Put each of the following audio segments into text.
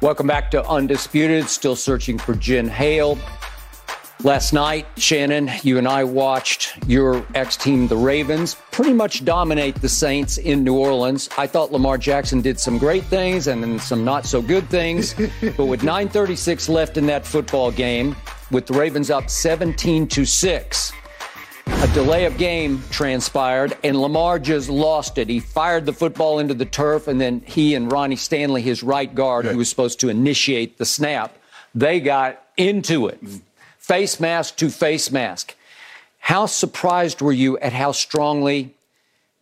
Welcome back to Undisputed. Still searching for Jen Hale. Last night, Shannon, you and I watched your ex team, the Ravens, pretty much dominate the Saints in New Orleans. I thought Lamar Jackson did some great things and then some not so good things. but with 9.36 left in that football game, with the Ravens up 17 to 6, a delay of game transpired, and Lamar just lost it. He fired the football into the turf, and then he and Ronnie Stanley, his right guard, who was supposed to initiate the snap, they got into it. Mm. Face mask to face mask. How surprised were you at how strongly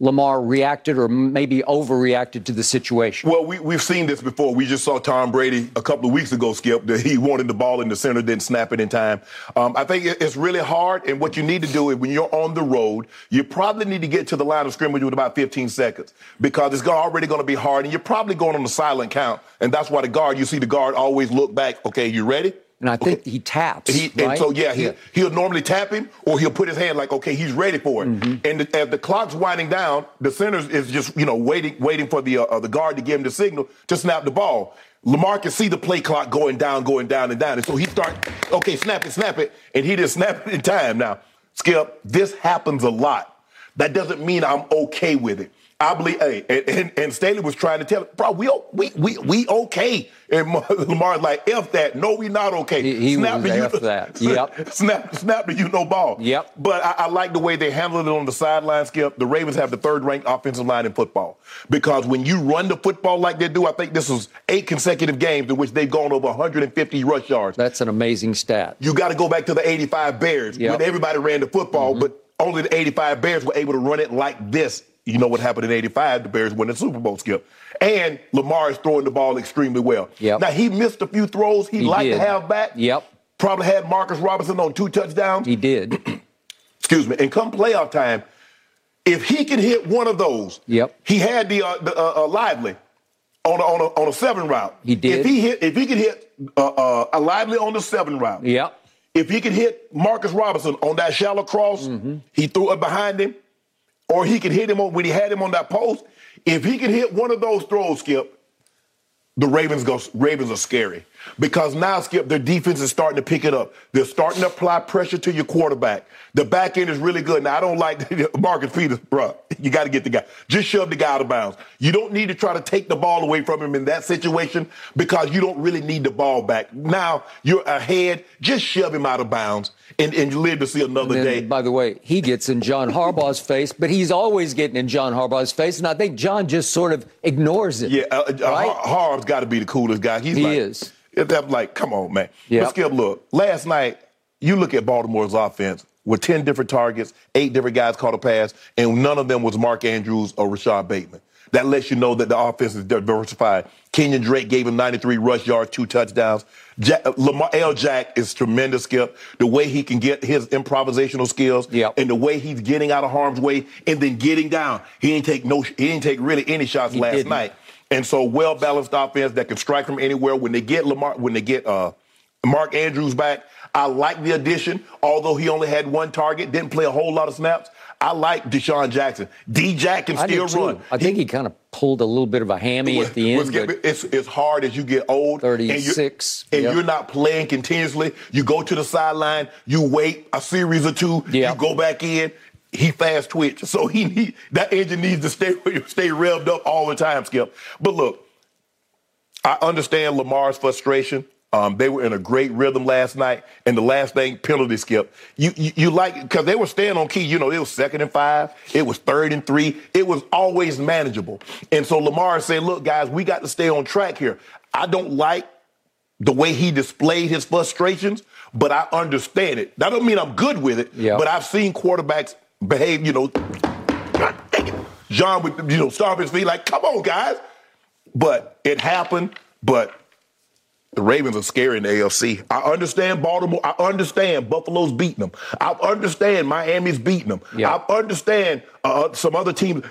Lamar reacted or maybe overreacted to the situation? Well, we, we've seen this before. We just saw Tom Brady a couple of weeks ago, Skip, that he wanted the ball in the center, didn't snap it in time. Um, I think it's really hard, and what you need to do is when you're on the road, you probably need to get to the line of scrimmage with about 15 seconds because it's already going to be hard, and you're probably going on a silent count, and that's why the guard, you see the guard always look back, okay, you ready? And I think he taps. He, right? And so, yeah, he, Yeah. he'll normally tap him or he'll put his hand like, okay, he's ready for it. Mm-hmm. And the, as the clock's winding down, the center is just, you know, waiting waiting for the, uh, uh, the guard to give him the signal to snap the ball. Lamar can see the play clock going down, going down and down. And so he start, okay, snap it, snap it. And he just snap it in time. Now, Skip, this happens a lot. That doesn't mean I'm okay with it. I believe, hey, and, and, and Staley was trying to tell, bro, we we we we okay. And Lamar's like, F that. No, we not okay. He- he was the you- F that. Yep. snap, snap the you no ball. Yep. But I, I like the way they handled it on the sideline, Skip. The Ravens have the third ranked offensive line in football. Because when you run the football like they do, I think this is eight consecutive games in which they've gone over 150 rush yards. That's an amazing stat. You got to go back to the 85 Bears Yep. when everybody ran the football, mm-hmm. but only the 85 Bears were able to run it like this. You know what happened in 85? The Bears won the Super Bowl, Skip. And Lamar is throwing the ball extremely well. Yep. Now, he missed a few throws he'd He like did. to have back. Yep. Probably had Marcus Robinson on two touchdowns. He did. Excuse me. And come playoff time, if he can hit one of those, Yep. he had the, uh, the uh, uh, Likely on a, on a on a seven route. He did. If he hit, if he could hit uh, uh, a Likely on the seven route, Yep. if he could hit Marcus Robinson on that shallow cross, Mm-hmm. he threw it behind him, or he could hit him on when he had him on that post. If he could hit one of those throws, Skip, the Ravens go. Ravens are scary because now, Skip, their defense is starting to pick it up. They're starting to apply pressure to your quarterback. The back end is really good. Now, I don't like Marcus Peters, bro. You got to get the guy. Just shove the guy out of bounds. You don't need to try to take the ball away from him in that situation because you don't really need the ball back. Now you're ahead. Just shove him out of bounds and, and live to see another And day. by the way, he gets in John Harbaugh's face, but he's always getting in John Harbaugh's face, and I think John just sort of ignores it. Yeah, uh, uh, right? Har- Harb's got to be the coolest guy. He's He like, is. I'm like, come on, man. Yep. But Skip, look, last night, you look at Baltimore's offense with 10 different targets, eight different guys caught a pass, and none of them was Mark Andrews or Rashod Bateman. That lets you know that the offense is diversified. Kenyon Drake gave him 93 rush yards, two touchdowns. Jack, Lamar L. Jack is tremendous, Skip. The way he can get his improvisational skills Yep. and the way he's getting out of harm's way and then getting down. He didn't take no, he didn't take really any shots He last didn't. night. And so well balanced offense that can strike from anywhere. When they get Lamar, when they get uh, Mark Andrews back, I like the addition. Although he only had one target, didn't play a whole lot of snaps. I like DeSean Jackson. D Jack can I still run. I think he kind of pulled a little bit of a hammy at the end. was- it's, it's hard as you get old. and you're- 36, And yep. you're not playing continuously. You go to the sideline, you wait a series or two, Yep. you go back in. He fast twitch, so he need, that engine needs to stay stay revved up all the time, Skip. But look, I understand Lamar's frustration. Um, they were in a great rhythm last night. And the last thing, penalty skip. You you, you like because they were staying on key. You know, it was second and five. It was third and three. It was always manageable. And so Lamar said, "Look, guys, we got to stay on track here. I don't like the way he displayed his frustrations, but I understand it. That don't mean I'm good with it. But I've seen quarterbacks behave. You know, God dang it. John would you know stomp his feet like, "Come on, guys." But it happened. But the Ravens are scary in the AFC. I understand Baltimore. I understand Buffalo's beating them. I understand Miami's beating them. Yeah. I understand uh, some other teams.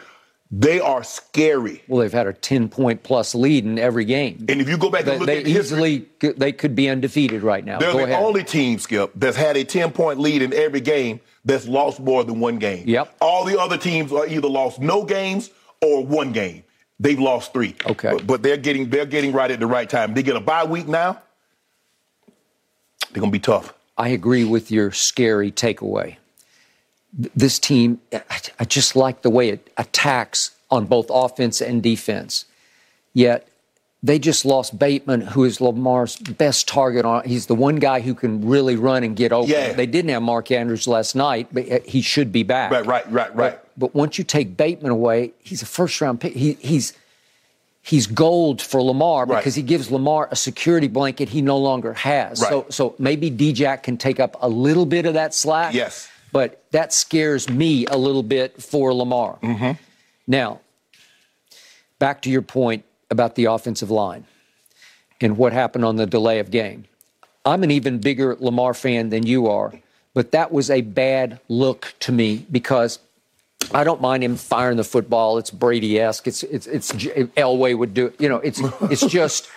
They are scary. Well, they've had a 10 point plus lead in every game. And if you go back They, and look they at history, easily they could be undefeated right now. they're Go the ahead. only team, Skip, that's had a 10 point lead in every game that's lost more than one game. Yep. All the other teams are either lost no games or one game. They've lost three. Okay. But, but they're getting they're getting right at the right time. They get a bye week now. They're gonna be tough. I agree with your scary takeaway. This team, I- I just like the way it attacks on both offense and defense. Yet they just lost Bateman, who is Lamar's best target on. He's the one guy who can really run and get open. Yeah. They didn't have Mark Andrews last night, but uh, he should be back. Right, right, right, right. But, but once you take Bateman away, he's a first round pick. He, he's he's gold for Lamar Right. because he gives Lamar a security blanket he no longer has. Right. So so maybe D-Jack can take up a little bit of that slack. Yes. But that scares me a little bit for Lamar. Mm-hmm. Now, back to your point about the offensive line and what happened on the delay of game. I'm an even bigger Lamar fan than you are, but that was a bad look to me because I don't mind him firing the football. It's Brady-esque. It's it's it's Elway would do. it. You know, it's it's just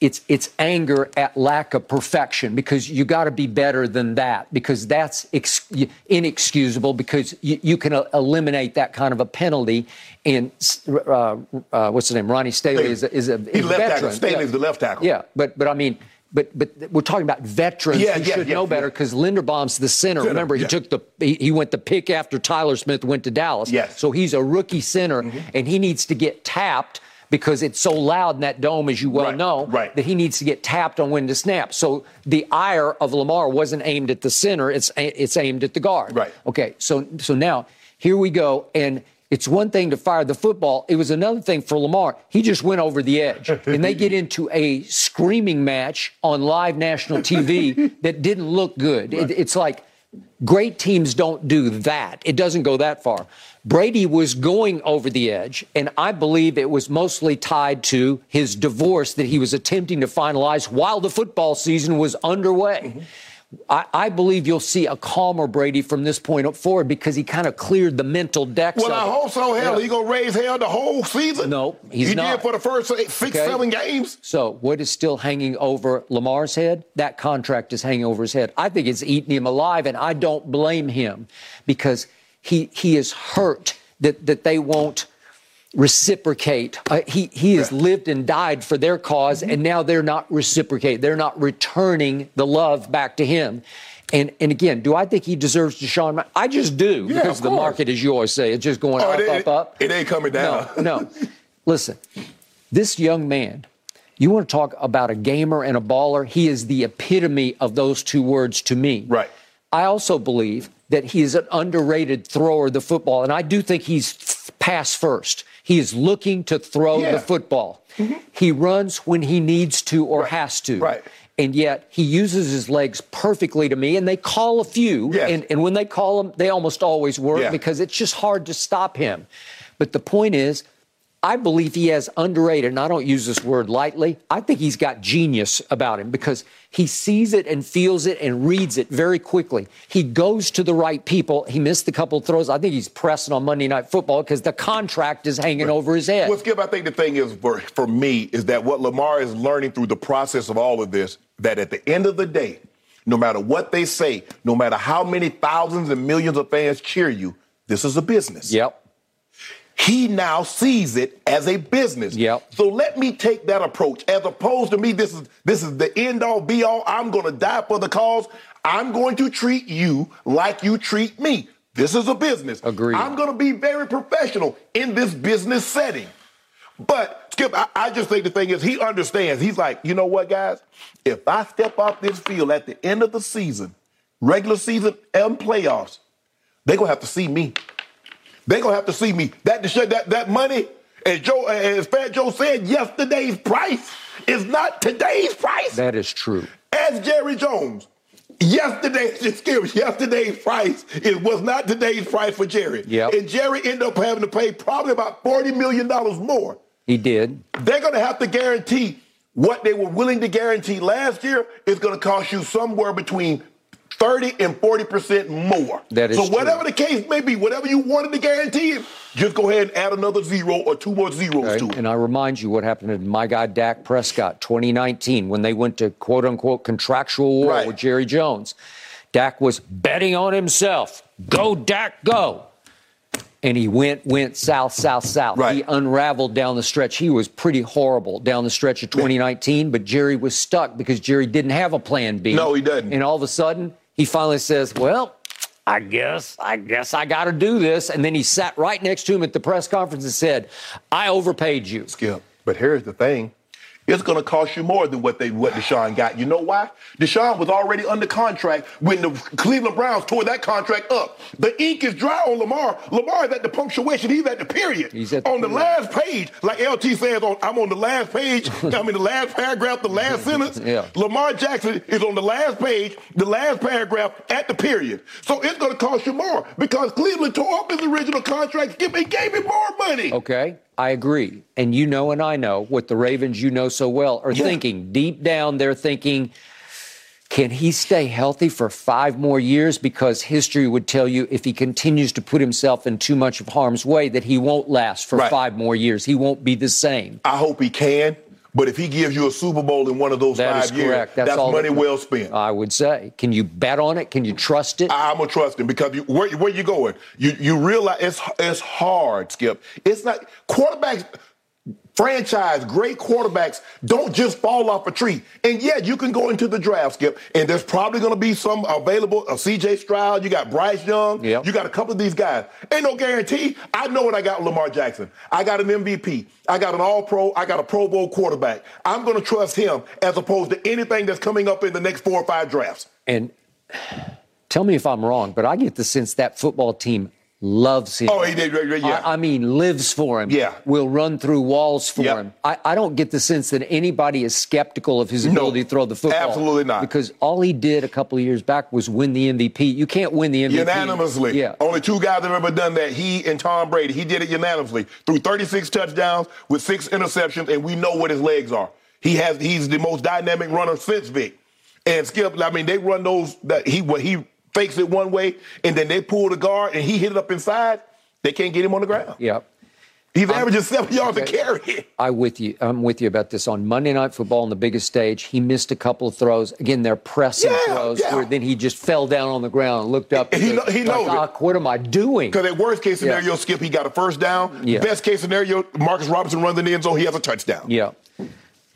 it's it's anger at lack of perfection because you got to be better than that because that's ex- inexcusable because you, you can uh, eliminate that kind of a penalty. And uh, uh, what's his name? Ronnie Staley is a, is a, He's is a left tackle. veteran. Staley's the left tackle. Yeah, but but I mean. But but we're talking about veterans Yeah, who yeah, should yeah, know better because Linderbaum's the center. Remember, he yeah. took the he, he went the pick after Tyler Smith went to Dallas. Yes. Mm-hmm. So he's a rookie center, and he needs to get tapped because it's so loud in that dome, as you well Right, know, right. that he needs to get tapped on when to snap. So the ire of Lamar wasn't aimed at the center; it's it's aimed at the guard. Right. Okay. So so now here we go, and it's one thing to fire the football. It was another thing for Lamar. He just went over the edge, and they get into a screaming match on live national TV that didn't look good. It, it's like great teams don't do that. It doesn't go that far. Brady was going over the edge, and I believe it was mostly tied to his divorce that he was attempting to finalize while the football season was underway. I, I believe you'll see a calmer Brady from this point forward because he kind of cleared the mental decks. Well, I hope so. Hell, Yeah. he gonna raise hell the whole season. No, he's he not. did for the first eight- six, Okay. seven games. So, what is still hanging over Lamar's head? That contract is hanging over his head. I think it's eating him alive, and I don't blame him because he he is hurt that that they won't reciprocate. Uh, he he has lived and died for their because and now they're not reciprocating. They're not returning the love back to him. And and again, do I think he deserves Deshaun? I just do Yeah, because the market, as you always say, it's just going Oh, up, it, up, up. it ain't coming down. No, no. Listen, this young man, you want to talk about a gamer and a baller? He is the epitome of those two words to me. Right. I also believe that he is an underrated thrower of the football, and I do think he's pass first. He is looking to throw Yeah. the football. Mm-hmm. He runs when he needs to or has to. Right. And yet he uses his legs perfectly to me, and they call a few. Yes. And, and when they call them, they almost always work Yeah. because it's just hard to stop him. But the point is, I believe he has underrated, and I don't use this word lightly. I think he's got genius about him because he sees it and feels it and reads it very quickly. He goes to the right people. He missed a couple throws. I think he's pressing on Monday Night Football because the contract is hanging over his head. Well, Skip, I think the thing is for, for me is that what Lamar is learning through the process of all of this, that at the end of the day, no matter what they say, no matter how many thousands and millions of fans cheer you, this is a business. Yep. He now sees it as a business. Yep. So let me take that approach as opposed to me. This is this is the end all be all. I'm going to die for the cause. I'm going to treat you like you treat me. This is a business. Agreed. I'm going to be very professional in this business setting. But Skip, I, I just think the thing is he understands. He's like, you know what, guys? If I step off this field at the end of the season, regular season and playoffs, they're gonna have to see me. They're gonna have to see me. That that that money, as Joe as Fat Joe said, yesterday's price is not today's price. That is true. As Jerry Jones, yesterday's excuse, yesterday's price it was not today's price for Jerry. Yep. And Jerry ended up having to pay probably about forty million dollars more. He did. They're gonna have to guarantee what they were willing to guarantee last year is gonna cost you somewhere between 30 and 40% more. That is so whatever true. the case may be, whatever you wanted to guarantee it, just go ahead and add another zero or two more zeros to it. And I remind you what happened to my guy Dak Prescott 2019 when they went to quote unquote contractual war Right. with Jerry Jones. Dak was betting on himself. Go, Dak, go. And he went, went south, south, south. Right. He unraveled down the stretch. He was pretty horrible down the stretch of 2019, but Jerry was stuck because Jerry didn't have a plan B. No, he doesn't. And all of a sudden, he finally says, Well, I guess, I guess I got to do this. And then he sat right next to him at the press conference and said, I overpaid you. Skip. But here's the thing. It's going to cost you more than what they what Deshaun got. You know why? Deshaun was already under contract when the Cleveland Browns tore that contract up. The ink is dry on Lamar. Lamar is at the punctuation. He's at the period. He's at the on the period. last page, like LT says, on, I'm on the last page. I'm in the last paragraph, the last sentence. Yeah. Lamar Jackson is on the last page, the last paragraph at the period. So it's going to cost you more because Cleveland tore up his original contract. Skip, and gave him more money. Okay, I agree. And you know, and I know what the Ravens, you know so well, are Yeah. thinking. Deep down, they're thinking, can he stay healthy for five more years? Because history would tell you if he continues to put himself in too much of harm's way, that he won't last for Right. five more years. He won't be the same. I hope he can. But if he gives you a Super Bowl in one of those That five is years, correct. that's, money that- well spent. I would say. Can you bet on it? Can you trust it? I'm gonna trust him because you, where, where you going? You you realize it's it's hard, Skip. It's not quarterbacks. Franchise great quarterbacks don't just fall off a tree. And yet you can go into the draft, Skip, and there's probably going to be some available. Uh, a C.J. Stroud, you got Bryce Young, Yep. you got a couple of these guys. Ain't no guarantee. I know what I got with Lamar Jackson. I got an MVP. I got an All-Pro. I got a Pro Bowl quarterback. I'm going to trust him as opposed to anything that's coming up in the next four or five drafts. And tell me if I'm wrong, but I get the sense that football team loves him. Oh, he did. Yeah. yeah. I, I mean, lives for him. Yeah. Will run through walls for Yep. him. I, I don't get the sense that anybody is skeptical of his No, ability to throw the football. absolutely not. Because all he did a couple of years back was win the MVP. You can't win the MVP. Unanimously. Yeah. Only two guys have ever done that. He and Tom Brady. He did it unanimously. Threw 36 touchdowns with six interceptions, and we know what his legs are. He has he's the most dynamic runner since Vic. And Skip, I mean, they run those that he what he fakes it one way and then they pull the guard and he hit it up inside, they can't get him on the ground. Yep. He's averaging seven yards a okay. carry. I with you. I'm with you about this. On Monday Night Football on the biggest stage, he missed a couple of throws. Again, they're pressing Yeah, throws yeah. where then he just fell down on the ground and looked up. And he and he like, knows it. "Ah, what am I doing? Because at worst case scenario, Yeah. Skip, he got a first down. Yeah. Best case scenario, Marcus Robinson runs in the end zone, he has a touchdown. Yeah.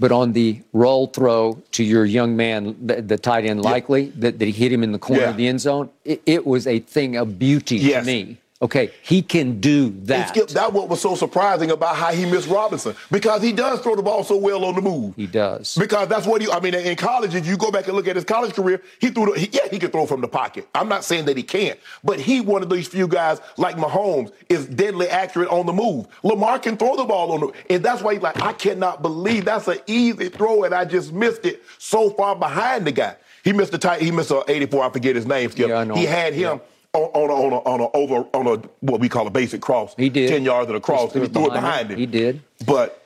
But on the roll throw to your young man, the, the tight end, Likely that, that he hit him in the corner Yeah. of the end zone, it, it was a thing of beauty Yes. to me. Okay, he can do And that. Skip, that what was so surprising about how he missed Robinson because he does throw the ball so well on the move. He does. Because that's what he. I mean, in college, if you go back and look at his college career, he threw. The, he, yeah, he could throw from the pocket. I'm not saying that he can't, but he one of these few guys like Mahomes is deadly accurate on the move. Lamar can throw the ball on the, and that's why he's like, I cannot believe that's an easy throw, and I just missed it so far behind the guy. He missed the tight. He missed a 84. I forget his name. Skip. Yeah, I know. He had him. On, on, a, on, a, on a over on a what we call a basic cross. He did. ten yards of the cross, and he threw it behind him. him. He did. But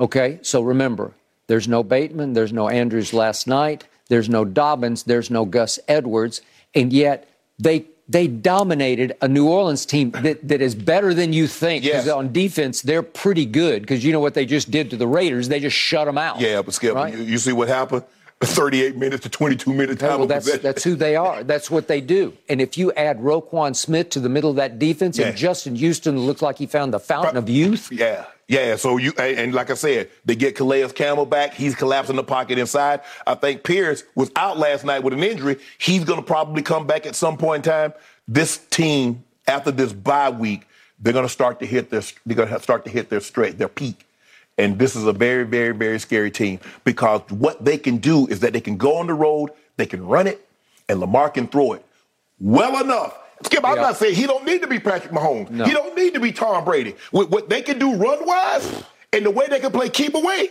Okay, so remember, there's no Bateman, there's no Andrews last night, there's no Dobbins, there's no Gus Edwards, and yet they they dominated a New Orleans team that, that is better than you think. 'Cause Yes. on defense, they're pretty good because you know what they just did to the Raiders? They just shut them out. Yeah, but Skip, Right? you, you see what happened? 38 minutes to 22 minutes time well, that's that's who they are. That's what they do. And if you add Roquan Smith to the middle of that defense, Yeah. and Justin Houston looks like he found the fountain of youth. Yeah, yeah. So you and, and like I said, they get Calais Campbell back. He's collapsing the pocket inside. I think Pierce was out last night with an injury. He's going to probably come back at some point in time. This team, after this bye week, they're going to start to hit their they're going to start to hit their straight their peak. And this is a very, very, very scary team because what they can do is that they can go on the road, they can run it, and Lamar can throw it well enough. Skip, I'm not saying he don't need to be Patrick Mahomes. No. He don't need to be Tom Brady. With what they can do run wise and the way they can play keep away,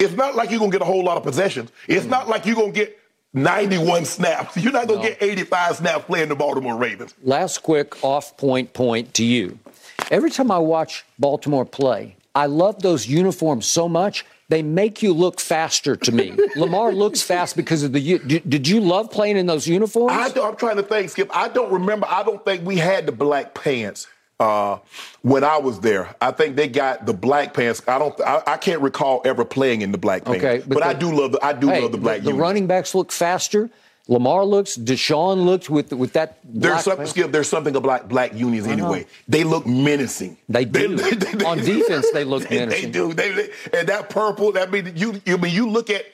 it's not like you're gonna get a whole lot of possessions. It's mm. not like you're gonna get 91 snaps. You're not gonna no. get 85 snaps playing the Baltimore Ravens. Last quick off point point to you. Every time I watch Baltimore play, I love those uniforms so much. They make you look faster to me. Lamar looks fast because of the. Did you love playing in those uniforms? I am trying to think, Skip. I don't remember. I don't think we had the black pants uh, when I was there. I think they got the black pants. I don't. I, I can't recall ever playing in the black pants. Okay, but, but the, I do love. The, I do hey, love the black. The, the running backs look faster. Lamar looks, Deshaun looks with with that. There's something, Skip, there's something about black unions anyway. They look menacing. They do. They, they, On defense, they look menacing. They do. They, and that purple, that means you. You mean you look at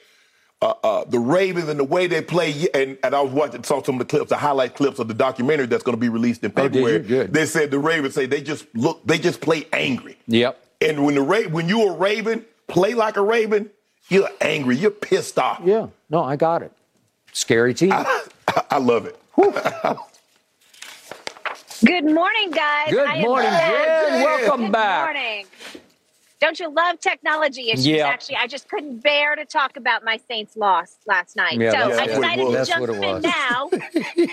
uh, uh, the Ravens and the way they play. And, and I was watching, saw some of the clips, the highlight clips of the documentary that's going to be released in February. Oh, Good. They said the Ravens say they just look, they just play angry. Yep. And when the Ra- when you're a Raven, play like a Raven, you're angry, you're pissed off. Yeah. No, I got it. Scary team. I, I love it. Good morning, guys. Good morning, Jen. Welcome Good back. Good morning. Don't you love technology issues? Yeah. Actually, I just couldn't bear to talk about my Saints loss last night. Yeah, so I decided to that's jump in now.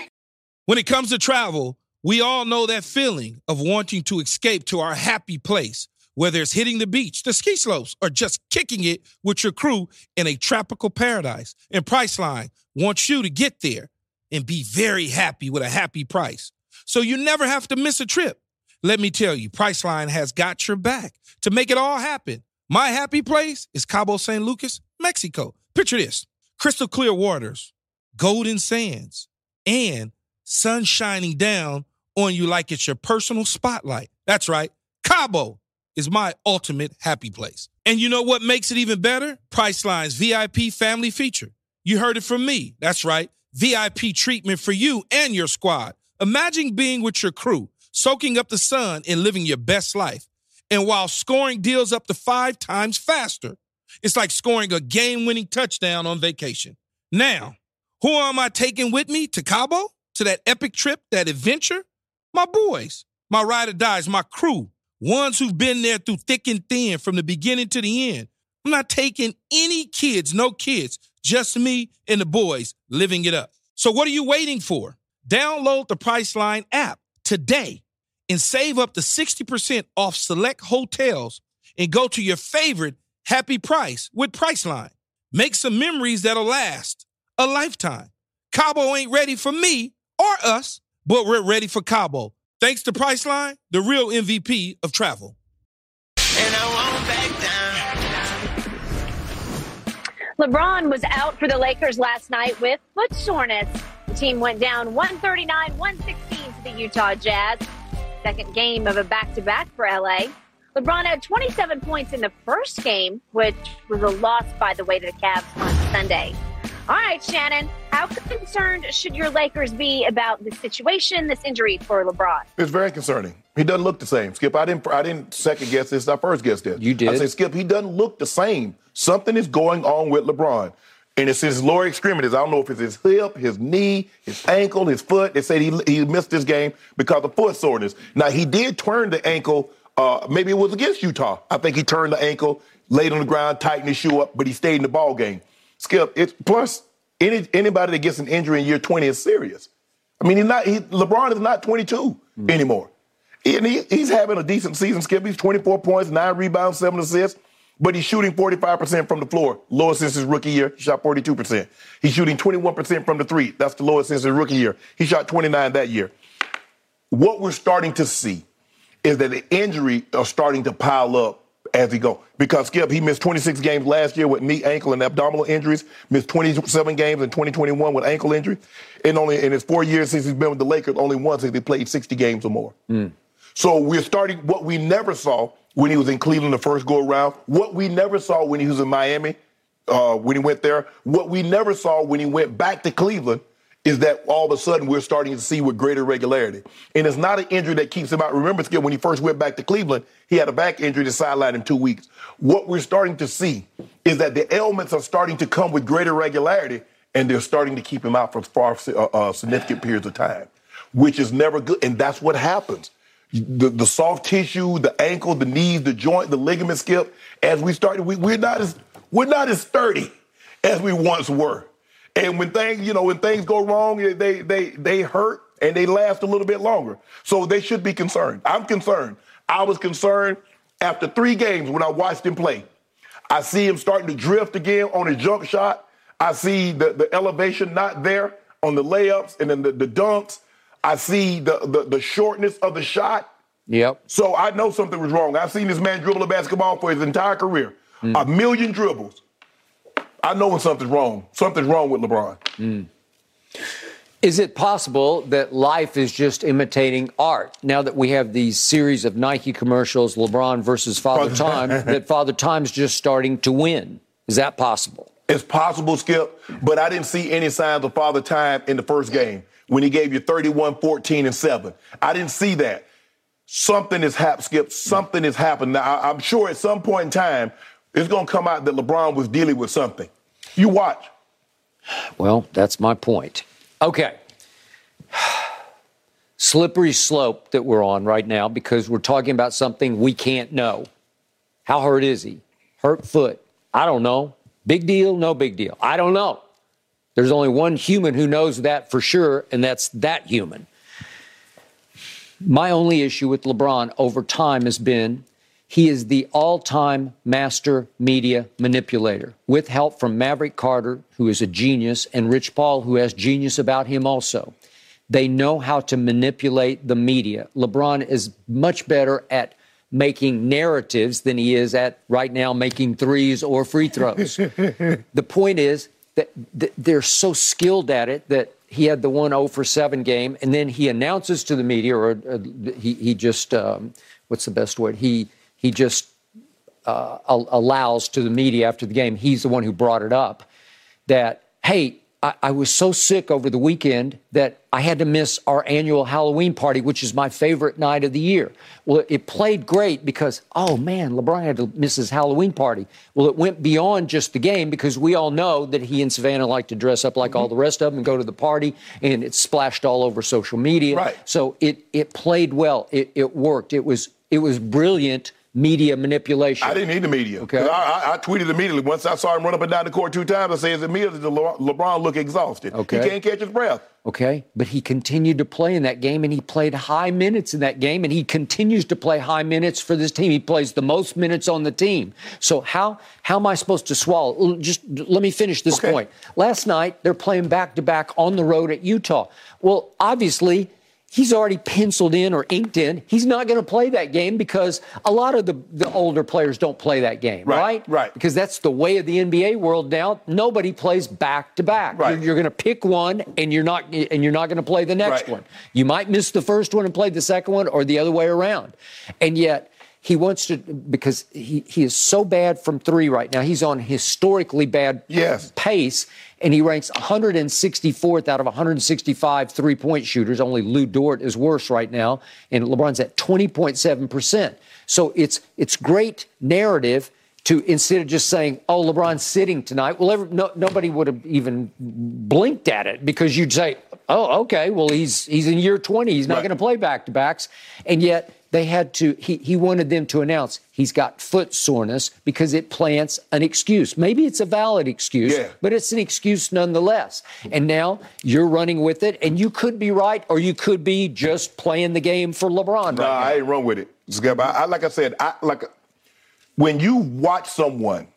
when it comes to travel, we all know that feeling of wanting to escape to our happy place, whether it's hitting the beach, the ski slopes, or just kicking it with your crew in a tropical paradise. And Priceline wants you to get there and be very happy with a happy price. So you never have to miss a trip. Let me tell you, Priceline has got your back to make it all happen. My happy place is Cabo San Lucas, Mexico. Picture this crystal clear waters, golden sands, and sun shining down on you like it's your personal spotlight. That's right. Cabo is my ultimate happy place. And you know what makes it even better? Priceline's VIP family feature. You heard it from me. That's right. VIP treatment for you and your squad. Imagine being with your crew, soaking up the sun and living your best life. And while scoring deals up to five times faster, it's like scoring a game winning touchdown on vacation. Now, who am I taking with me to Cabo? To that epic trip, that adventure? My boys, my ride or dies, my crew, ones who've been there through thick and thin from the beginning to the end. I'm not taking any kids, no kids, just me and the boys living it up. So what are you waiting for? Download the Priceline app today and save up to 60% off select hotels and go to your favorite happy price with Priceline. Make some memories that'll last a lifetime. Cabo ain't ready for me or us, but we're ready for Cabo. Thanks to Priceline, the real MVP of travel. LeBron was out for the Lakers last night with foot soreness. The team went down 139 116 to the Utah Jazz. Second game of a back to back for LA. LeBron had 27 points in the first game, which was a loss, by the way, to the Cavs on Sunday. All right, Shannon, how concerned should your Lakers be about the situation, this injury for LeBron? It's very concerning. He doesn't look the same. Skip, I didn't I didn't second guess this. I first guessed this. You did. I said, Skip, he doesn't look the same. Something is going on with LeBron. And it's his lower extremities. I don't know if it's his hip, his knee, his ankle, his foot. They said he, he missed this game because of foot soreness. Now, he did turn the ankle. Uh, maybe it was against Utah. I think he turned the ankle, laid on the ground, tightened his shoe up, but he stayed in the ball game. Skip, it, plus any, anybody that gets an injury in year 20 is serious. I mean, he's not. He, LeBron is not 22 mm-hmm. anymore. And he, he's having a decent season. Skip, he's 24 points, nine rebounds, seven assists but he's shooting 45% from the floor. Lowest since his rookie year. He shot 42%. He's shooting 21% from the three. That's the lowest since his rookie year. He shot 29 that year. What we're starting to see is that the injury are starting to pile up as he go. Because Skip, he missed 26 games last year with knee, ankle, and abdominal injuries. Missed 27 games in 2021 with ankle injury. And only in his four years since he's been with the Lakers, only once has he played 60 games or more. Mm. So we're starting what we never saw when he was in Cleveland the first go around, what we never saw when he was in Miami, uh, when he went there, what we never saw when he went back to Cleveland, is that all of a sudden we're starting to see with greater regularity. And it's not an injury that keeps him out. Remember, Skip, when he first went back to Cleveland, he had a back injury that sidelined him two weeks. What we're starting to see is that the ailments are starting to come with greater regularity, and they're starting to keep him out for far uh, uh, significant periods of time, which is never good. And that's what happens. The, the soft tissue, the ankle, the knees, the joint, the ligament skip, as we started, we, we're not as we're not as sturdy as we once were. And when things, you know, when things go wrong, they they they hurt and they last a little bit longer. So they should be concerned. I'm concerned. I was concerned after three games when I watched him play. I see him starting to drift again on his jump shot. I see the, the elevation not there on the layups and then the, the dunks. I see the, the, the shortness of the shot. Yep. So I know something was wrong. I've seen this man dribble a basketball for his entire career. Mm. A million dribbles. I know when something's wrong. Something's wrong with LeBron. Mm. Is it possible that life is just imitating art? Now that we have these series of Nike commercials, LeBron versus Father Time, that Father Time's just starting to win. Is that possible? It's possible, Skip, but I didn't see any signs of Father Time in the first game when he gave you 31, 14, and 7. I didn't see that. Something is happening, Skip. Something is happening. Now, I'm sure at some point in time, it's going to come out that LeBron was dealing with something. You watch. Well, that's my point. Okay. Slippery slope that we're on right now because we're talking about something we can't know. How hurt is he? Hurt foot. I don't know. Big deal, no big deal. I don't know. There's only one human who knows that for sure, and that's that human. My only issue with LeBron over time has been he is the all time master media manipulator, with help from Maverick Carter, who is a genius, and Rich Paul, who has genius about him also. They know how to manipulate the media. LeBron is much better at making narratives than he is at right now making threes or free throws. the point is that they're so skilled at it that he had the one 0 for 7 game, and then he announces to the media, or uh, he, he just, um, what's the best word? He he just uh, allows to the media after the game. He's the one who brought it up that, hey, I, I, was so sick over the weekend that I had to miss our annual Halloween party, which is my favorite night of the year. Well, it played great because, oh man, LeBron had to miss his Halloween party. Well, it went beyond just the game because we all know that he and Savannah like to dress up like mm-hmm. all the rest of them and go to the party, and it splashed all over social media. Right. So it it played well. It, it worked. It was it was brilliant media manipulation. I didn't need the media. Okay. I, I, I, tweeted immediately. Once I saw him run up and down the court two times, I said, is it me or does LeBron look exhausted? Okay. He can't catch his breath. Okay. But he continued to play in that game, and he played high minutes in that game, and he continues to play high minutes for this team. He plays the most minutes on the team. So how how am I supposed to swallow? Just let me finish this okay. point. Last night, they're playing back to back on the road at Utah. Well, obviously, he's already penciled in or inked in. He's not going to play that game because a lot of the, the older players don't play that game, right? Right. right. Because that's the way of the NBA world now. Nobody plays back to back. Right. You're, you're going to pick one and you're not and you're not going to play the next right. one. You might miss the first one and play the second one or the other way around. And yet he wants to because he, he is so bad from three right now. He's on historically bad yes. pace and he ranks 164th out of 165 three point shooters. Only Lu Dort is worse right now, and LeBron's at 20.7%. So it's it's great narrative to instead of just saying, "Oh, LeBron's sitting tonight." Well, every, no, nobody would have even blinked at it because you'd say, "Oh, okay, well he's he's in year 20. He's not right. going to play back to backs," and yet they had to he, he wanted them to announce he's got foot soreness because it plants an excuse maybe it's a valid excuse yeah. but it's an excuse nonetheless and now you're running with it and you could be right or you could be just playing the game for lebron no right i ain't run with it I, like i said I, like when you watch someone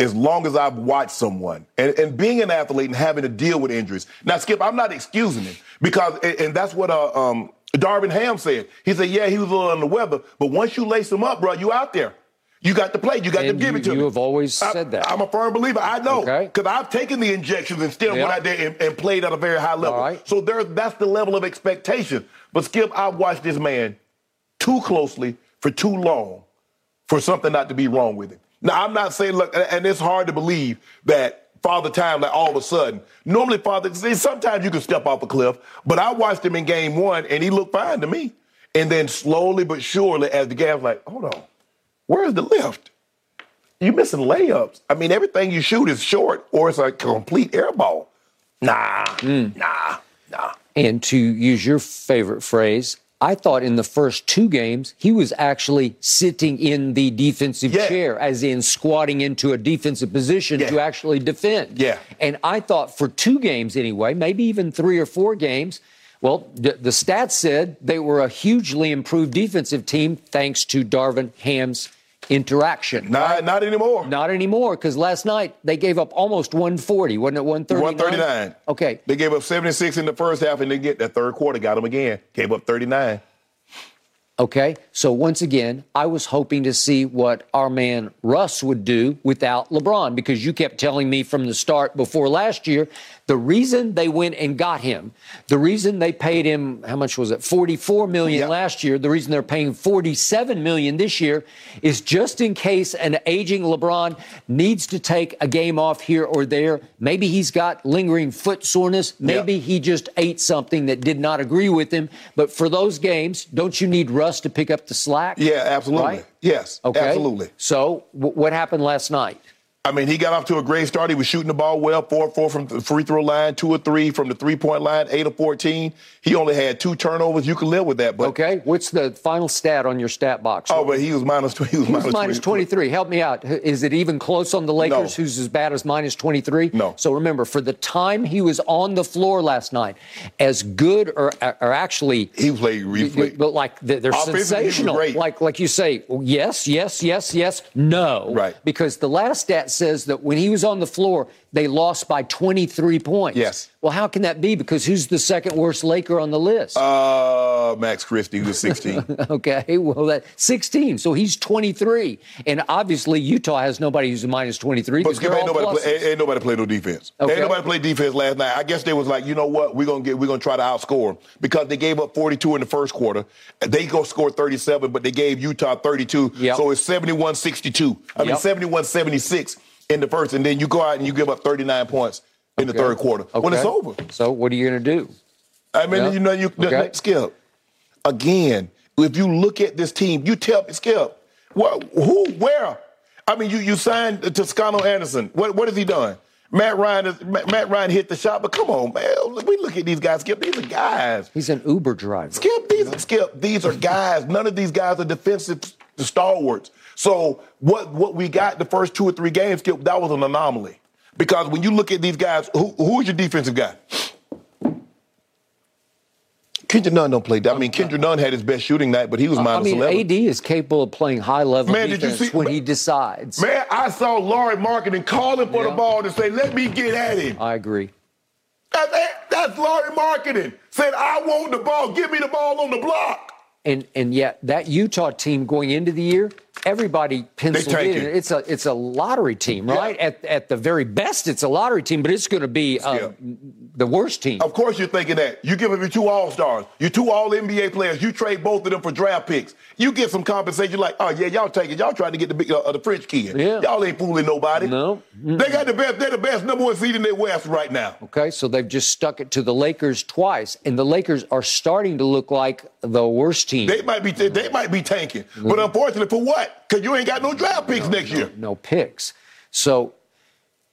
as long as I've watched someone and, and, being an athlete and having to deal with injuries. Now, Skip, I'm not excusing him because, and that's what uh, um, Darvin Ham said. He said, yeah, he was a little under the weather, but once you lace him up, bro, you out there. You got to play. You got and to give you, it to you me. You have always I, said that. I'm a firm believer. I know because okay. I've taken the injections and still yep. went out there and, and, played at a very high level. Right. So there, that's the level of expectation. But Skip, I've watched this man too closely for too long for something not to be wrong with him. Now, I'm not saying, look, and it's hard to believe that Father Time like all of a sudden. Normally, Father, see, sometimes you can step off a cliff, but I watched him in game one and he looked fine to me. And then slowly but surely, as the game was like, hold on, where's the lift? You missing layups. I mean, everything you shoot is short or it's a complete air ball. Nah, hmm. nah, nah. And to use your favorite phrase, I thought in the first two games he was actually sitting in the defensive Yeah. chair, as in squatting into a defensive position Yeah. to actually defend. Yeah. And I thought for two games anyway, maybe even three or four games, well, the, the stats said they were a hugely improved defensive team thanks to Darvin Ham's interaction. Not, not anymore. Not anymore, because last night they gave up almost 140, wasn't it 139? 139. Okay. They gave up 76 in the first half, and they get that third quarter, got them again. Gave up 39. Okay. So once again, I was hoping to see what our man Russ would do without LeBron because you kept telling me from the start before last year the reason they went and got him, the reason they paid him how much was it? 44 million Yep. last year, the reason they're paying 47 million this year is just in case an aging LeBron needs to take a game off here or there. Maybe he's got lingering foot soreness, maybe he just ate something that did not agree with him, but for those games, don't you need Russ to pick up the slack? Yeah, absolutely. Right? Yes, Okay. absolutely. So, w- what happened last night? I mean, he got off to a great start. He was shooting the ball well, four four from the free throw line, two or three from the three point line, eight or fourteen. He only had two turnovers. You can live with that, but Okay, what's the final stat on your stat box? oh, but he was minus he was Who's minus, minus 23? Help me out. Is it even close on the Lakers? No. Who's as bad as minus 23? No. So remember, for the time he was on the floor last night, as good or, or actually He played replay. But like they're he was sensational. Like like you say, yes, yes, yes, yes, no. Right. Because the last stat says that when he was on the floor, they lost by 23 points. Yes. Well, how can that be? Because who's the second worst Laker on the list? Uh, Max Christie who's 16. okay, well that 16. So he's 23, and obviously Utah has nobody who's a minus 23. But ain't nobody, play, ain't, ain't nobody play no defense. Okay. Ain't nobody played defense last night. I guess they was like, you know what, we're gonna get, we're gonna try to outscore them because they gave up 42 in the first quarter. They go score 37, but they gave Utah 32. Yep. So it's 71-62. I mean 71-76 in the first, and then you go out and you give up 39 points in the third quarter. When it's over. So what are you going to do? I mean, Yeah. you know, you Okay. Skip. Again, if you look at this team, you tell me, Skip, what, who, where? I mean, you you signed Toscano Anderson. What what has he done? Matt Ryan is, Matt Matt Ryan hit the shot, but come on, man. We look at these guys, Skip. These are guys. He's an Uber driver. Skip, these Skip, these are guys. None of these guys are defensive stalwarts. So what what we got the first two or three games, Skip, that was an anomaly. Because when you look at these guys, who who's your defensive guy? Kendrick Nunn don't play. that. I mean, Kendrick Nunn had his best shooting night, but he was I mean, 11. AD is capable of playing high level Man, defense see- when he decides. Man, I saw Lauri Markkanen calling for Yeah. the ball to say, let me get at him. I agree. That- that- that's Lauri Markkanen. Said, I want the ball. Give me the ball on the block. And and yet that Utah team going into the year, everybody penciled in. It's a it's a lottery team, right? At at the very best, it's a lottery team, but it's going to be uh, Yeah. the worst team. Of course, you're thinking that. You give them your two All Stars, your two All NBA players. You trade both of them for draft picks. You get some compensation. You're like, oh yeah, y'all take it. Y'all trying to get the big, uh, the French kid. Yeah. Y'all ain't fooling nobody. No. They got the best. They're the best number one seed in the West right now. Okay, so they've just stuck it to the Lakers twice, and the Lakers are starting to look like the worst team. They might be. They might be tanking. But unfortunately, for what? Because you ain't got no draft picks next year. no picks. So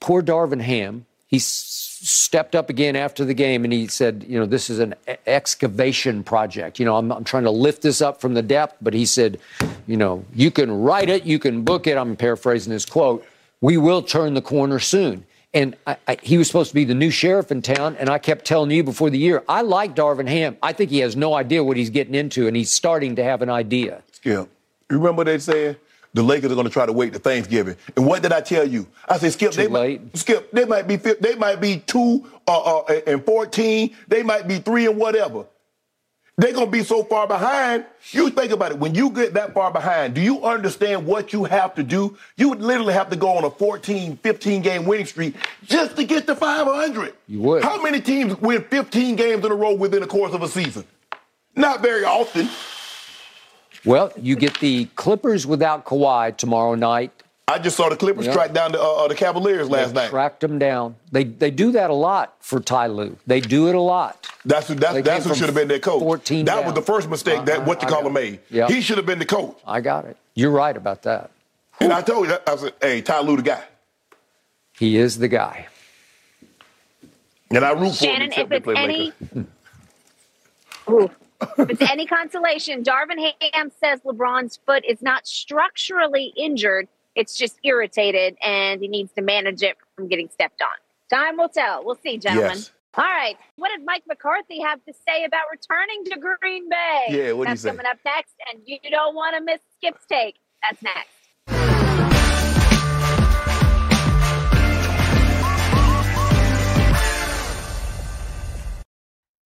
poor Darvin Ham, he stepped up again after the game and he said, you know, this is an excavation project. You know, I'm, I'm trying to lift this up from the depth, but he said, you know, you can write it, you can book it. I'm paraphrasing his quote. We will turn the corner soon. And I, I, he was supposed to be the new sheriff in town, and I kept telling you before the year, I like Darvin Ham. I think he has no idea what he's getting into, and he's starting to have an idea. Skip, you remember what they said? The Lakers are going to try to wait to Thanksgiving. And what did I tell you? I said, Skip, Too they late. might Skip, they might be they might be two uh, uh, and fourteen. They might be three and whatever. They're going to be so far behind. You think about it. When you get that far behind, do you understand what you have to do? You would literally have to go on a 14, 15 game winning streak just to get to 500. You would. How many teams win 15 games in a row within the course of a season? Not very often. Well, you get the Clippers without Kawhi tomorrow night. I just saw the Clippers Yep. track down the, uh, uh, the Cavaliers last They night. Tracked them down. They they do that a lot for Ty Lue. They do it a lot. That's who, that's, They that's who should have been their coach. 14 that down. was the first mistake that I- what you I call him made. it. Yep. He should have been the coach. I got it. You're right about that. And I told you, I said, "Hey, Ty Lue the guy," He is the guy. and I root Shannon, for him. if it's any, Ooh. if it's any consolation, Darvin Ham says LeBron's foot is not structurally injured; it's just irritated, and he needs to manage it from getting stepped on. Time will tell. We'll see, gentlemen. Yes. All right. What did Mike McCarthy have to say about returning to Green Bay? Yeah, what'd he That's say? coming up next, and you don't want to miss Skip's take. That's next.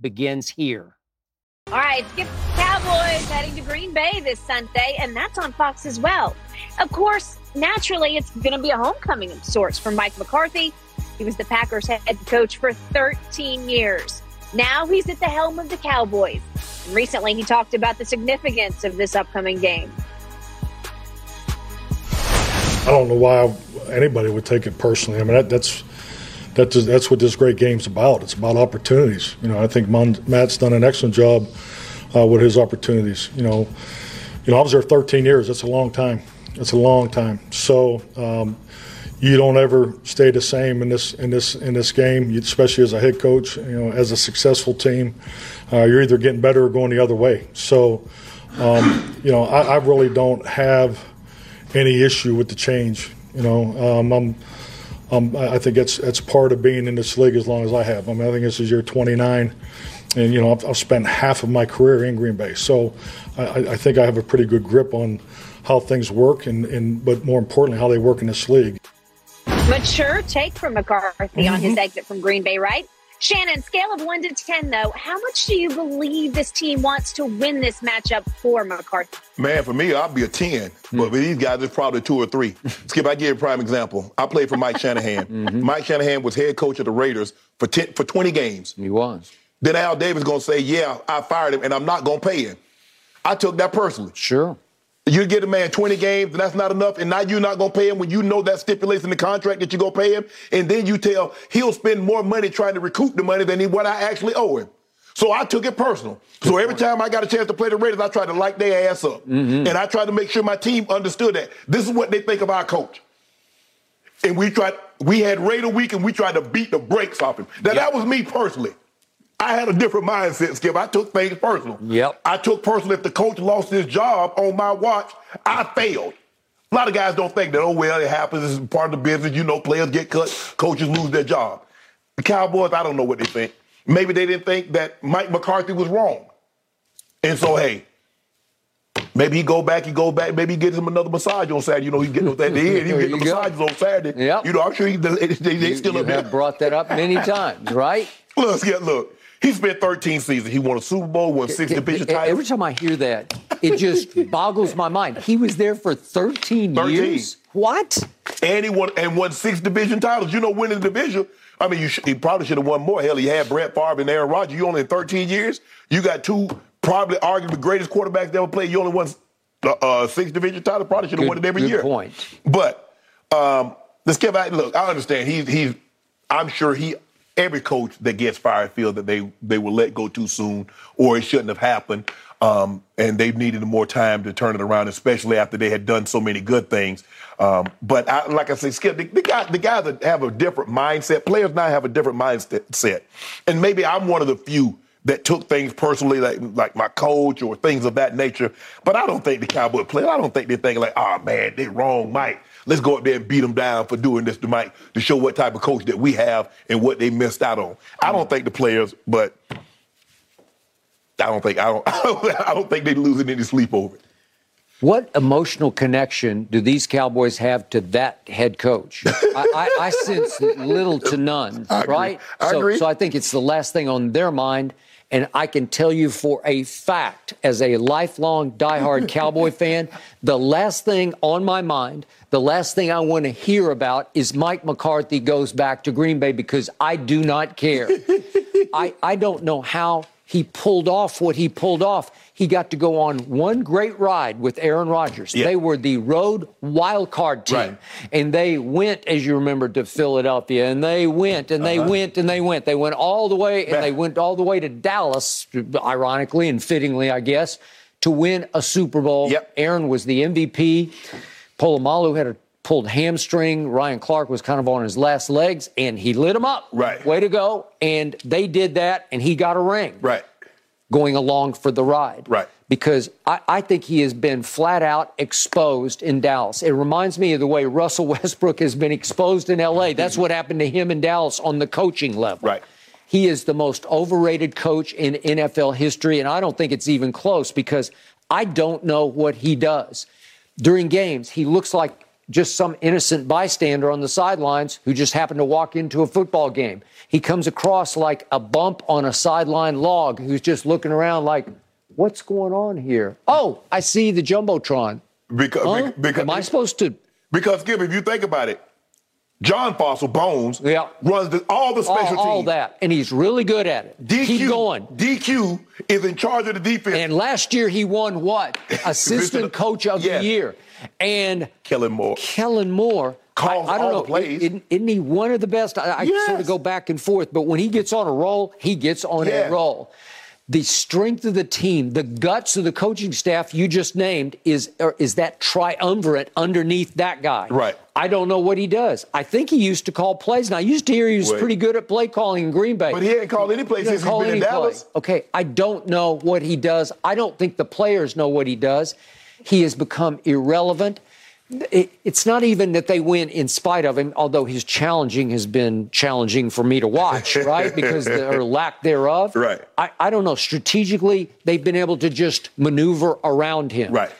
begins here. All right, Skip Cowboys heading to Green Bay this Sunday, and that's on Fox as well. Of course, naturally, it's going to be a homecoming of sorts for Mike McCarthy. He was the Packers head coach for 13 years. Now he's at the helm of the Cowboys. And recently, he talked about the significance of this upcoming game. I don't know why anybody would take it personally. I mean, that, that's that just, that's what this great game's about. It's about opportunities. You know, I think Mon, Matt's done an excellent job uh, with his opportunities. You know, you know, I was there 13 years. That's a long time. That's a long time. So um, you don't ever stay the same in this in this in this game, especially as a head coach. You know, as a successful team, uh, you're either getting better or going the other way. So, um, you know, I, I really don't have any issue with the change. You know, um, I'm, um, I I think that's that's part of being in this league as long as I have. I mean, I think this is year 29, and you know, I've, I've spent half of my career in Green Bay, so I, I- I think I have a pretty good grip on how things work, and, and but more importantly, how they work in this league. Mature take from McCarthy on his exit from Green Bay, right? Shannon, scale of one to 10, though, how much do you believe this team wants to win this matchup for McCarthy? Man, for me, I'll be a 10. But with these guys, it's probably two or three. Skip, I give you a prime example. I played for Mike Shanahan. Mm-hmm. Mike Shanahan was head coach of the Raiders for 10, for 20 games. He was. Then Al Davis going to say, yeah, I fired him and I'm not going to pay him. I took that personally. Sure. You get a man 20 games and that's not enough, and now you're not going to pay him when you know that stipulates in the contract that you're going to pay him, and then you tell he'll spend more money trying to recoup the money than he, what I actually owe him. So I took it personal. So every time I got a chance to play the Raiders, I tried to light their ass up. Mm-hmm. And I tried to make sure my team understood that. This is what they think of our coach. And we tried, we had Raider week and we tried to beat the brakes off him. Now that was me personally. I had a different mindset, Skip. I took things personal. Yep. I took personal if the coach lost his job on my watch, I failed. A lot of guys don't think that, oh, well, it happens. It's part of the business. You know, players get cut, coaches lose their job. The Cowboys, I don't know what they think. Maybe they didn't think that Mike McCarthy was wrong. And so, hey, maybe he go back, he go back, maybe he gets him another massage on Saturday. You know, he get at the end, he get the massages on Saturday. Yep. You know, I'm sure he, they, they You, still you up there. have brought that up many times, right? Look, yeah, look. He spent 13 seasons. He won a Super Bowl, won six division titles. Every time I hear that, it just boggles my mind. He was there for 13, 13. years. What? and he won and won six division titles. You know, winning the division I mean, you sh- he probably should have won more. Hell, he had Brett Favre and Aaron Rodgers. You only in 13 years. You got two probably arguably the greatest quarterbacks that ever played. You only won uh, uh, six division titles. Probably should have won it every good year. point. But um, let's give out. Look, I understand. He's he's. I'm sure he. Every coach that gets fired feels that they they were let go too soon, or it shouldn't have happened, um, and they've needed more time to turn it around, especially after they had done so many good things. Um, but I, like I say, Skip, the, the, guy, the guys that have a different mindset, players now have a different mindset, and maybe I'm one of the few that took things personally, like like my coach or things of that nature. But I don't think the Cowboy players, I don't think they're thinking like, oh man, they wrong, Mike. Let's go up there and beat them down for doing this to Mike to show what type of coach that we have and what they missed out on. I don't think the players, but I don't think I don't I don't think they're losing any sleep over it. What emotional connection do these Cowboys have to that head coach? I, I, I sense little to none, I right? So, so I think it's the last thing on their mind. And I can tell you for a fact, as a lifelong diehard Cowboy fan, the last thing on my mind, the last thing I want to hear about is Mike McCarthy goes back to Green Bay because I do not care. I, I don't know how he pulled off what he pulled off. He got to go on one great ride with Aaron Rodgers. Yeah. They were the road wild card team. Right. And they went, as you remember, to Philadelphia. And they went and they uh-huh. went and they went. They went all the way and they went all the way to Dallas, ironically and fittingly, I guess, to win a Super Bowl. Yep. Aaron was the MVP. Polamalu had a pulled hamstring. Ryan Clark was kind of on his last legs and he lit him up. Right. Way to go. And they did that and he got a ring Right. going along for the ride. Right. Because I, I think he has been flat out exposed in Dallas. It reminds me of the way Russell Westbrook has been exposed in LA. That's what happened to him in Dallas on the coaching level. Right. He is the most overrated coach in NFL history, and I don't think it's even close because I don't know what he does. During games, he looks like just some innocent bystander on the sidelines who just happened to walk into a football game. He comes across like a bump on a sideline log who's just looking around like, what's going on here? Oh, I see the Jumbotron. Because, Huh? because Am I supposed to? Because, Skip, if you think about it, John Fassel Bones Yeah. runs the, all the All, special all teams. that. And he's really good at it. DQ, Keep going. DQ is in charge of the defense. And last year he won what? Assistant coach of Yes. the year. And Kellen Moore. Kellen Moore. Calls I, I don't all know. the plays. Isn't, isn't he one of the best? I, I Yes. sort of go back and forth, but when he gets on a roll, he gets on Yes. a roll. The strength of the team, the guts of the coaching staff you just named is er, is that triumvirate underneath that guy. Right. I don't know what he does. I think he used to call plays. Now I used to hear he was Wait. pretty good at play calling in Green Bay. But he ain't called any play He since he's been in any play. Okay, I don't know what he does. I don't think the players know what he does. He has become irrelevant. It- it's not even that they win in spite of him, although his challenging has been challenging for me to watch, right? Because the, or lack thereof. Right. I, I don't know. Strategically, they've been able to just maneuver around him. Right.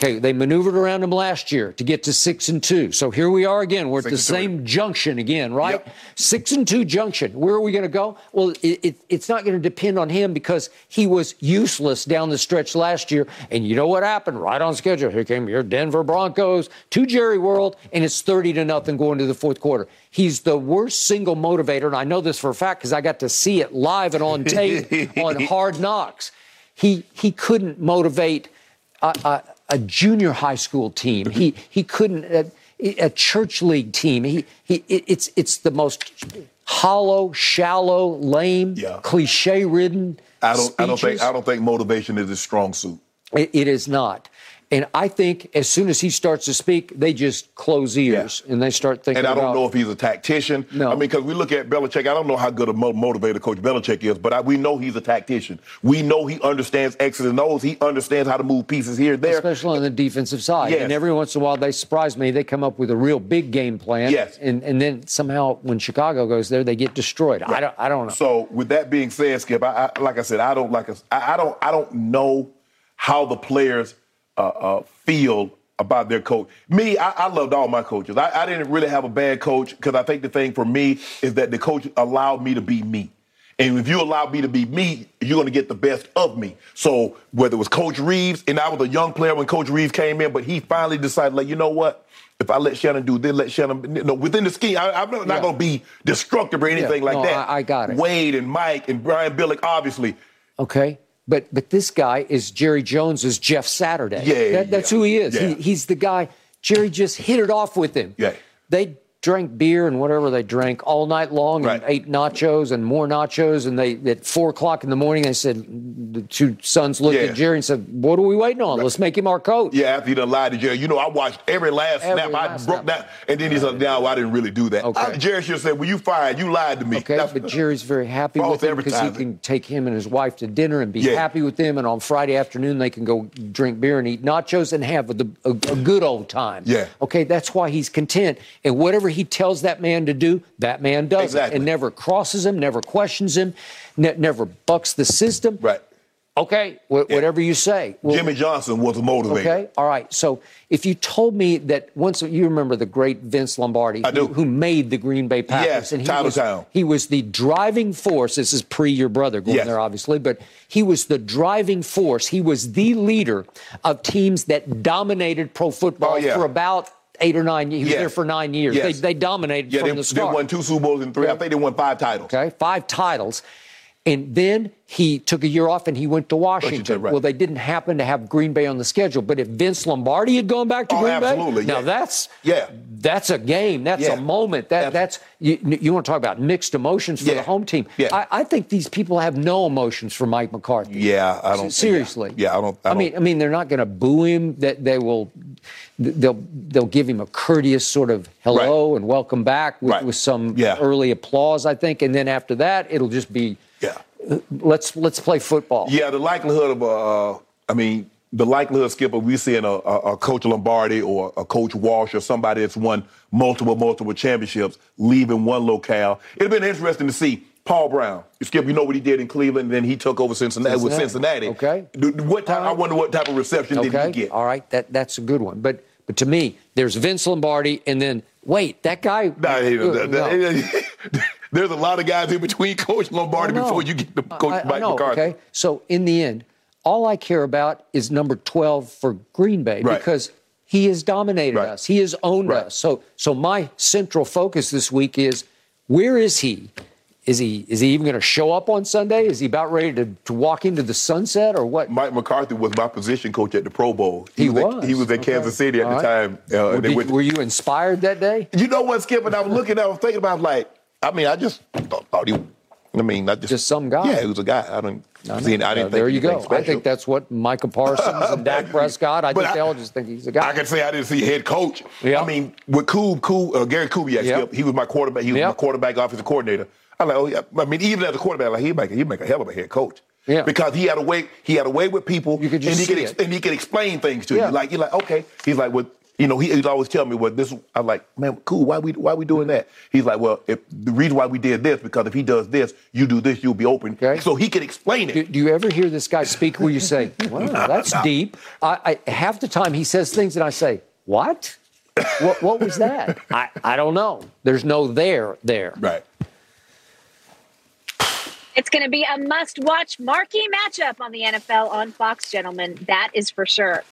Okay, they maneuvered around him last year to get to six and two. So here we are again. We're at Six the same junction again, right? Yep. Six and two junction. Where are we going to go? Well, it, it, it's not going to depend on him because he was useless down the stretch last year. And you know what happened? Right on schedule. Here came your Denver Broncos to Jerry World, and it's 30 to nothing going to the fourth quarter. He's the worst single motivator, and I know this for a fact because I got to see it live and on tape on Hard Knocks. He he couldn't motivate a, a, a junior high school team. He he couldn't a, a church league team. He he it's it's the most hollow, shallow, lame, Yeah. cliche ridden. I don't. I don't think. I don't think motivation is his strong suit. It, it is not. And I think as soon as he starts to speak, they just close ears and they start thinking And I don't about. know if he's a tactician. No. I mean, because we look at Belichick, I don't know how good a mo- motivator Coach Belichick is, but I, we know he's a tactician. We know he understands X's and O's. He understands how to move pieces here and there. Especially on the defensive side. Yes. And every once in a while, they surprise me. They come up with a real big game plan. Yes. And, and then somehow, when Chicago goes there, they get destroyed. I, don't, I don't know. So with that being said, Skip, I, I, like I said, I don't like. I, I don't. I don't know how the players uh, uh, feel about their coach. Me, I, I loved all my coaches. I, I didn't really have a bad coach because I think the thing for me is that the coach allowed me to be me. And if you allow me to be me, you're going to get the best of me. So whether it was Coach Reeves, and I was a young player when Coach Reeves came in, but he finally decided, like, you know what? If I let Shannon do this, let Shannon, you know, within the scheme, I, am not, Yeah. going to be destructive or anything Yeah. like No, that. I- I got it. Wade and Mike and Brian Billick, obviously. Okay. But but this guy is Jerry Jones is Jeff Saturday. Yeah, That- that's yeah, who he is. yeah. He, he's the guy. Jerry just hit it off with him. Yeah. They drank beer and whatever they drank all night long and Right. ate nachos and more nachos. And they at four o'clock in the morning, they said the two sons looked Yeah. at Jerry and said, "What are we waiting on? Let's make him our coach." Yeah, after he done lied to Jerry. You know, I watched every last Every snap. I broke that. And then he said, no, I didn't really do that. Okay. I- Jerry should have said, well, you fired. You lied to me. Okay, That's- but Jerry's very happy with him because he can take him and his wife to dinner and be Yeah. happy with them. And on Friday afternoon, they can go drink beer and eat nachos and have a, a, a good old time. Yeah. Okay, that's why he's content. And whatever he tells that man to do, that man does Exactly. it and never crosses him, never questions him, ne- never bucks the system. Right. Okay, wh- Yeah. whatever you say. Well, Jimmy Johnson was a motivator. Okay, all right. So if you told me that once you remember the great Vince Lombardi, I do. Who, who made the Green Bay Packers, Yes, and he was, Town. he was the driving force. This is pre your brother going Yes. there, obviously, but he was the driving force. He was the leader of teams that dominated pro football Oh, yeah. for about eight or nine. years. He was Yes. there for nine years. Yes. They, they dominated Yeah, from they, the they won two Super Bowls and three. I think they won five titles. Okay, five titles. And then he took a year off and he went to Washington. Washington, right. Well, they didn't happen to have Green Bay on the schedule. But if Vince Lombardi had gone back to Oh, Green absolutely, Bay, now yeah. that's Yeah. that's a game. That's Yeah. a moment. That Abs- that's you, you want to talk about mixed emotions for Yeah. the home team. Yeah. I, I think these people have no emotions for Mike McCarthy. Yeah, I don't. Seriously. Yeah, I don't. I, I mean, I mean, they're not going to boo him. That they will, they'll they'll give him a courteous sort of hello Right. and welcome back with, Right. with some Yeah. early applause, I think, and then after that, it'll just be yeah. let's let's play football. Yeah, the likelihood of uh, I mean, the likelihood, Skipper, we seeing a, a, a Coach Lombardi or a Coach Walsh or somebody that's won multiple, multiple championships leaving one locale. It'd been interesting to see Paul Brown. Skip, you know what he did in Cleveland, and then he took over Cincinnati, with Cincinnati. Cincinnati. Okay. What type, I wonder what type of reception did he Okay, get? all right, that that's a good one. But but to me, there's Vince Lombardi, and then wait, that guy. Nah, he- uh, no. There's a lot of guys in between Coach Lombardi before you get to Coach I- I Mike know, McCarthy. Okay, so in the end, all I care about is number twelve for Green Bay Right. because he has dominated Right. us. He has owned Right. us. So so my central focus this week is where is he? Is he is he even going to show up on Sunday? Is he about ready to, to walk into the sunset or what? Mike McCarthy was my position coach at the Pro Bowl. He at- was. he was at Okay. Kansas City at All the right. time. Uh, Were, they did- went- were you inspired that day? You know what, Skip? And I was looking, I was thinking about like, I mean, I just thought, thought he. I mean, I just Just some guy. Yeah, he was a guy. I don't. I see. I didn't Uh, there you go. anything I think that's what Micah Parsons and Dak Prescott. I But think I- they all just think he's a guy. I can say I didn't see head coach. Yeah. I mean, with Kub, Kub, uh, Gary Kubiak, Yep. He was my quarterback. He was Yep. my quarterback offensive coordinator. I like, oh yeah. I mean, even as a quarterback, like he make he make a hell of a head coach. Yeah. Because he had a way, he had a way with people, You could just and he see could ex- it. and he could explain things to Yeah. you. Like you're like, okay. He's like, well, you know, he, he'd always tell me, well, this. I'm like, man, cool. Why we why we doing that? He's like, well, if the reason why we did this because if he does this, you do this, you'll be open. Okay. So he could explain it. Do, do you ever hear this guy speak where you say, "Wow, that's deep"? I, I, half the time he says things and I say, "What? What, what was that?" I, I don't know. There's no there there. Right. It's going to be a must watch marquee matchup on the NFL on Fox, gentlemen. That is for sure.